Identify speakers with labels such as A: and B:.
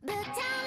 A: But time.